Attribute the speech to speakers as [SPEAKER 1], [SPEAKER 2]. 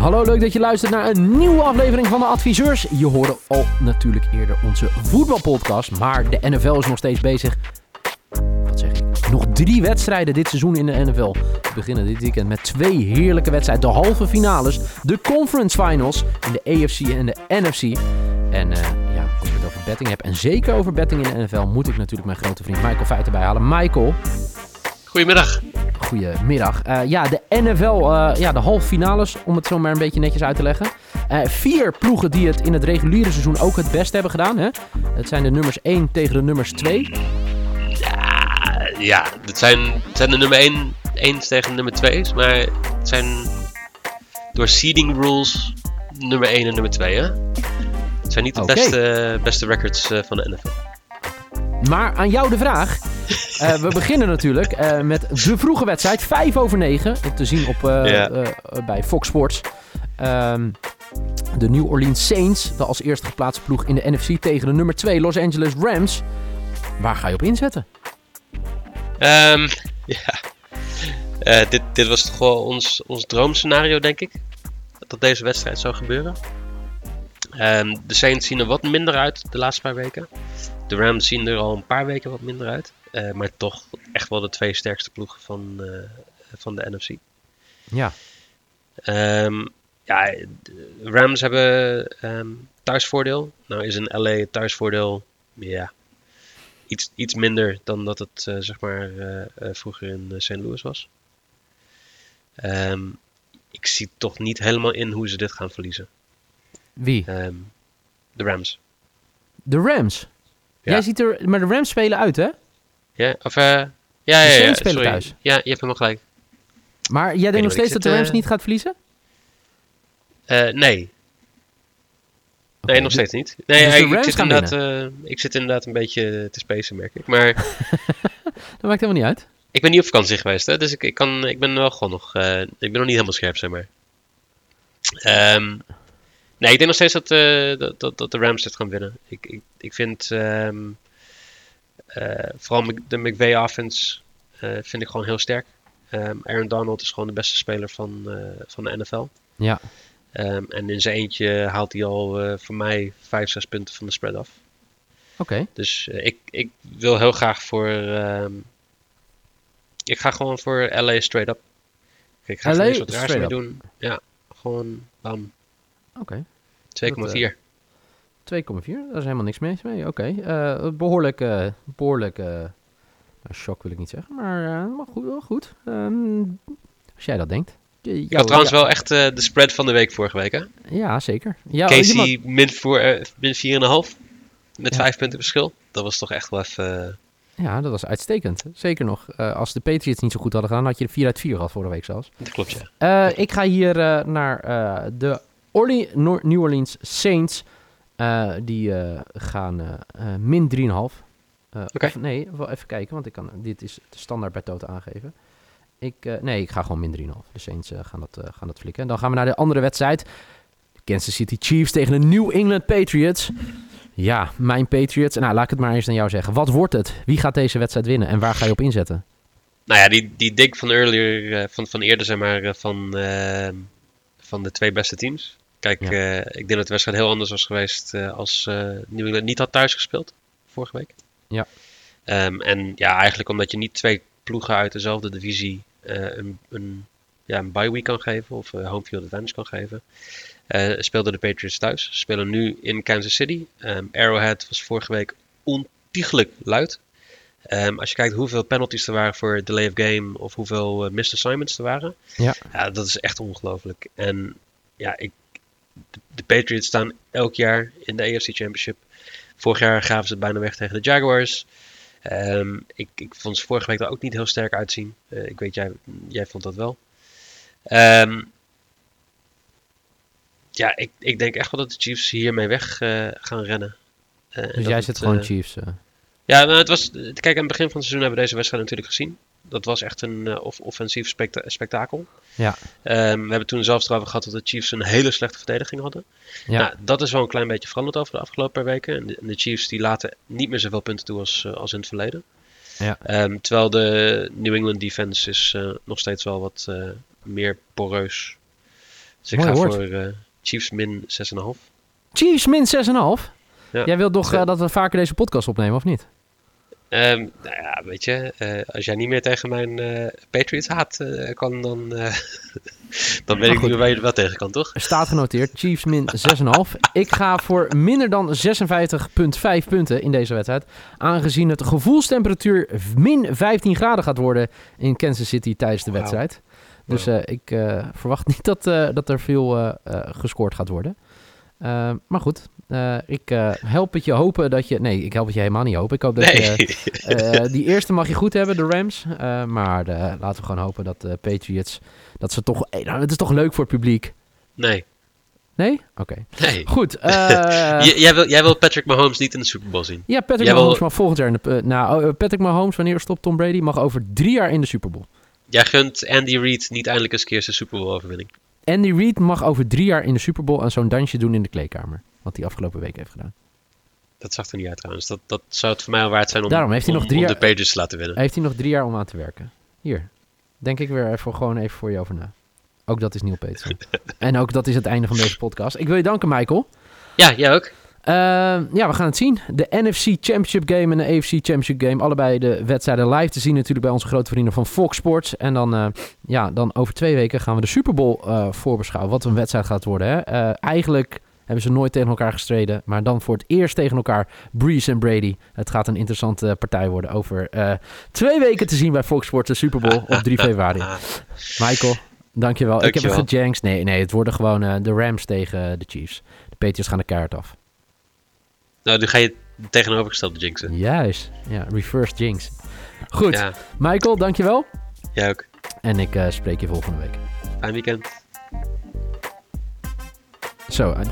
[SPEAKER 1] Hallo, leuk dat je luistert naar een nieuwe aflevering van de Adviseurs. Je hoorde al natuurlijk eerder onze voetbalpodcast, maar de NFL is nog steeds bezig. Wat zeg ik? Nog drie wedstrijden dit seizoen in de NFL. We beginnen dit weekend met twee heerlijke wedstrijden. De halve finales, de conference finals in de AFC en de NFC. En eh, ja, als ik het over betting heb, en zeker over betting in de NFL, moet ik natuurlijk mijn grote vriend Michael Feiten bijhalen. Michael,
[SPEAKER 2] Goedemiddag.
[SPEAKER 1] Goedemiddag. Eh ja, de NFL, eh, ja, de halve finales, om het zo maar een beetje netjes uit te leggen. Eh, vier ploegen die het in het reguliere seizoen ook het best hebben gedaan. Hè? Het zijn de nummers 1 tegen de nummers 2.
[SPEAKER 2] Ja, ja het, zijn, het zijn de nummer 1 eens tegen de nummer 2's, maar het zijn door seeding rules nummer 1 en nummer 2. Hè? Het zijn niet de beste, beste records van de NFL.
[SPEAKER 1] Maar aan jou de vraag. Eh, we beginnen natuurlijk eh, met de vroege wedstrijd. 5 over 9. Te zien op, eh, bij Fox Sports. Ehm, de New Orleans Saints, de als eerste geplaatste ploeg in de NFC tegen de nummer 2 Los Angeles Rams. Waar ga je op inzetten?
[SPEAKER 2] Ehm, ja. Dit, dit was toch wel ons, ons droomscenario, denk ik. Dat deze wedstrijd zou gebeuren. Ehm, de Saints zien er wat minder uit de laatste paar weken. De Rams zien er al een paar weken wat minder uit. Eh, maar toch echt wel de twee sterkste ploegen van, eh, van de NFC.
[SPEAKER 1] Ja,
[SPEAKER 2] Ehm, ja, de Rams hebben ehm, thuisvoordeel. Nou is een LA thuisvoordeel ja, iets, iets minder dan dat het eh, zeg maar vroeger in St. Louis was. Ehm, ik zie toch niet helemaal in hoe ze dit gaan verliezen.
[SPEAKER 1] wie?
[SPEAKER 2] De Rams.
[SPEAKER 1] De Rams.
[SPEAKER 2] Ja.
[SPEAKER 1] Jij ziet er, maar de Rams spelen uit, hè?
[SPEAKER 2] Ja, of eh, ja, ja, ja,
[SPEAKER 1] spelen thuis.
[SPEAKER 2] Ja, je hebt helemaal gelijk.
[SPEAKER 1] Maar jij denkt nog steeds dat de Rams
[SPEAKER 2] eh,
[SPEAKER 1] niet gaat verliezen?
[SPEAKER 2] Eh, nee, nee, nog
[SPEAKER 1] de-
[SPEAKER 2] steeds niet. Nee,
[SPEAKER 1] dus
[SPEAKER 2] ik, zit inderdaad, ik zit inderdaad een beetje te spacen, merk ik. Maar
[SPEAKER 1] Dat maakt helemaal niet uit.
[SPEAKER 2] Ik ben niet op vakantie geweest, hè, dus ik, ik, kan, ik ben wel gewoon nog. ik ben nog niet helemaal scherp, zeg maar. Ehm, nee, ik denk nog steeds dat, dat, dat, dat de Rams dit gaan winnen. Ik, ik, ik vind. ehm, eh, vooral Mc- de McVay offense eh, vind ik gewoon heel sterk. Ehm, Aaron Donald is gewoon de beste speler van, eh, van de NFL.
[SPEAKER 1] Ja.
[SPEAKER 2] Ehm, en in zijn eentje haalt hij al eh, voor mij 5, 6 punten van de spread af.
[SPEAKER 1] Oké.
[SPEAKER 2] Dus eh, ik, ik wil heel graag voor. ehm, ik ga gewoon voor LA straight up. Ik ga
[SPEAKER 1] LA
[SPEAKER 2] er wat raars mee doen. Ja, gewoon bam.
[SPEAKER 1] Oké.
[SPEAKER 2] 2,4.
[SPEAKER 1] 2,4, daar is helemaal niks mis mee. Oké, eh, behoorlijk, eh, behoorlijk, eh, shock wil ik niet zeggen, maar, eh, maar goed. wel goed. Ehm, als jij dat denkt. Je-
[SPEAKER 2] Ik had trouwens
[SPEAKER 1] ja,
[SPEAKER 2] wel echt eh, de spread van de week vorige week. Hè?
[SPEAKER 1] Ja, zeker. Ja,
[SPEAKER 2] Casey
[SPEAKER 1] mag-
[SPEAKER 2] min, voor, eh, min 4,5. Met
[SPEAKER 1] Ja.
[SPEAKER 2] 5 punten verschil. Dat was toch echt wel even. eh,
[SPEAKER 1] ja, dat was uitstekend. Zeker nog. Eh, als de Patriots niet zo goed hadden gedaan, had je er 4 uit 4 gehad vorige week zelfs.
[SPEAKER 2] dat klopt, ja.
[SPEAKER 1] Eh, ik ga hier eh, naar eh, de Orle- New Orleans Saints. Eh, die eh, gaan eh, min 3,5. Eh,
[SPEAKER 2] Oké.
[SPEAKER 1] of Nee, wel even kijken, want ik kan, dit is de standaard bij Toto aangeven. Ik, nee, ik ga gewoon min 3,5. De Saints eh, gaan, dat, gaan dat flikken. Dan gaan we naar de andere wedstrijd. Kansas City Chiefs tegen de New England Patriots. Ja, mijn Patriots. Nou, laat ik het maar eens aan jou zeggen. Wat wordt het? Wie gaat deze wedstrijd winnen en waar ga je op inzetten?
[SPEAKER 2] Nou ja, die, die dik van earlier, van, van eerder zeg maar, van, van de twee beste teams. Kijk,
[SPEAKER 1] Ja.
[SPEAKER 2] eh, ik denk dat de wedstrijd heel anders was geweest eh, als eh New England niet had thuis gespeeld vorige week.
[SPEAKER 1] Ja.
[SPEAKER 2] Ehm, en ja, eigenlijk omdat je niet twee ploegen uit dezelfde divisie een, een, ja, een bye week kan geven of home field advantage kan geven, speelden de Patriots thuis. Ze spelen nu in Kansas City. Ehm, Arrowhead was vorige week ontiegelijk luid. Ehm, als je kijkt hoeveel penalties er waren voor delay of game of hoeveel missed assignments er waren.
[SPEAKER 1] Ja.
[SPEAKER 2] ja, dat is echt ongelooflijk. En ja, ik, de, Patriots staan elk jaar in de AFC Championship. Vorig jaar gaven ze het bijna weg tegen de Jaguars. Ehm, ik, ik vond ze vorige week er ook niet heel sterk uitzien. Eh, ik weet, jij, jij vond dat wel. Ehm, ja, ik, ik denk echt wel dat de Chiefs hiermee weg eh, gaan rennen. Eh,
[SPEAKER 1] Dus jij
[SPEAKER 2] het,
[SPEAKER 1] zit gewoon Chiefs.
[SPEAKER 2] ja, nou, het was. Kijk, aan het begin van het seizoen hebben we deze wedstrijd natuurlijk gezien. Dat was echt een eh, off- offensief spekta- spektakel.
[SPEAKER 1] Ja.
[SPEAKER 2] Ehm, we hebben toen zelfs erover gehad dat de Chiefs een hele slechte verdediging hadden.
[SPEAKER 1] Ja.
[SPEAKER 2] Nou, dat is wel een klein beetje veranderd over de afgelopen paar weken. En de, Chiefs die laten niet meer zoveel punten toe als, eh, als in het verleden.
[SPEAKER 1] Ja.
[SPEAKER 2] Ehm, terwijl de New England defense is eh, nog steeds wel wat eh, meer poreus. Dus ik
[SPEAKER 1] Mooi
[SPEAKER 2] ga
[SPEAKER 1] woord.
[SPEAKER 2] voor eh, Chiefs min 6,5.
[SPEAKER 1] Chiefs min 6,5.
[SPEAKER 2] Ja.
[SPEAKER 1] Jij wilt toch dat we vaker deze podcast opnemen, of niet?
[SPEAKER 2] Ehm, nou ja, weet je, eh, als jij niet meer tegen mijn eh, Patriots haat eh, kan, dan, dan weet ik niet meer waar je er wel tegen kan, toch?
[SPEAKER 1] Er staat genoteerd, Chiefs min 6,5. Ik ga voor minder dan 56,5 punten in deze wedstrijd. Aangezien het gevoelstemperatuur min 15 graden gaat worden in Kansas City tijdens de wedstrijd. Dus ik verwacht niet dat, dat er veel gescoord gaat worden. Eh, maar goed, eh, ik eh, help het je hopen dat je... Nee, ik help het je helemaal niet hopen. Ik hoop dat
[SPEAKER 2] Nee,
[SPEAKER 1] je... Eh, die eerste mag je goed hebben, de Rams. Maar laten we gewoon hopen dat de Patriots... Dat ze toch... eh, nou, het is toch leuk voor het publiek.
[SPEAKER 2] nee,
[SPEAKER 1] Nee? Oké.
[SPEAKER 2] nee.
[SPEAKER 1] Goed.
[SPEAKER 2] jij, wil, jij wil Patrick Mahomes niet in de Super Bowl zien.
[SPEAKER 1] ja, Patrick
[SPEAKER 2] jij
[SPEAKER 1] Mahomes
[SPEAKER 2] wil-
[SPEAKER 1] mag volgend jaar... In de, nou, eh, Patrick Mahomes, wanneer stopt Tom Brady? Mag over drie jaar in de Super Bowl.
[SPEAKER 2] Jij gunt Andy Reid niet eindelijk eens een keer zijn Super Bowl overwinning.
[SPEAKER 1] Andy Reid mag over drie jaar in de Super Bowl... en zo'n dansje doen in de kleedkamer. Wat hij afgelopen week heeft gedaan.
[SPEAKER 2] Dat zag er niet uit trouwens. Dat, dat zou het voor mij al waard zijn om,
[SPEAKER 1] Daarom heeft hij
[SPEAKER 2] om,
[SPEAKER 1] nog drie
[SPEAKER 2] om
[SPEAKER 1] jaar-
[SPEAKER 2] de Patriots te laten winnen.
[SPEAKER 1] Heeft hij nog drie jaar om aan te werken. Hier. Denk ik weer even, gewoon even voor je over na. Ook dat is Neil Peterson. en ook dat is het einde van deze podcast. Ik wil je danken, Michael.
[SPEAKER 2] Ja, jij ook.
[SPEAKER 1] Eh, ja, we gaan het zien. De NFC Championship Game en de AFC Championship Game. Allebei de wedstrijden live te zien natuurlijk bij onze grote vrienden van Fox Sports. En dan, eh, ja, dan over twee weken gaan we de Super Bowl eh, voorbeschouwen. Wat een wedstrijd gaat worden. Hè? Eh, eigenlijk hebben ze nooit tegen elkaar gestreden. Maar dan voor het eerst tegen elkaar Breeze en Brady. Het gaat een interessante partij worden over eh, twee weken te zien bij Fox Sports de Super Bowl op 3 februari. Michael, dankjewel. Ik heb het gejankt. Nee, nee, het worden gewoon eh, de Rams tegen de Chiefs. De Patriots gaan de kaart af.
[SPEAKER 2] nou, nu ga je tegenovergestelde jinxen.
[SPEAKER 1] Juist. Ja, reverse jinx. Goed,
[SPEAKER 2] Ja,
[SPEAKER 1] Michael, dankjewel.
[SPEAKER 2] jij ook.
[SPEAKER 1] En ik eh, spreek je volgende week.
[SPEAKER 2] Fijn weekend.
[SPEAKER 1] Zo, eh,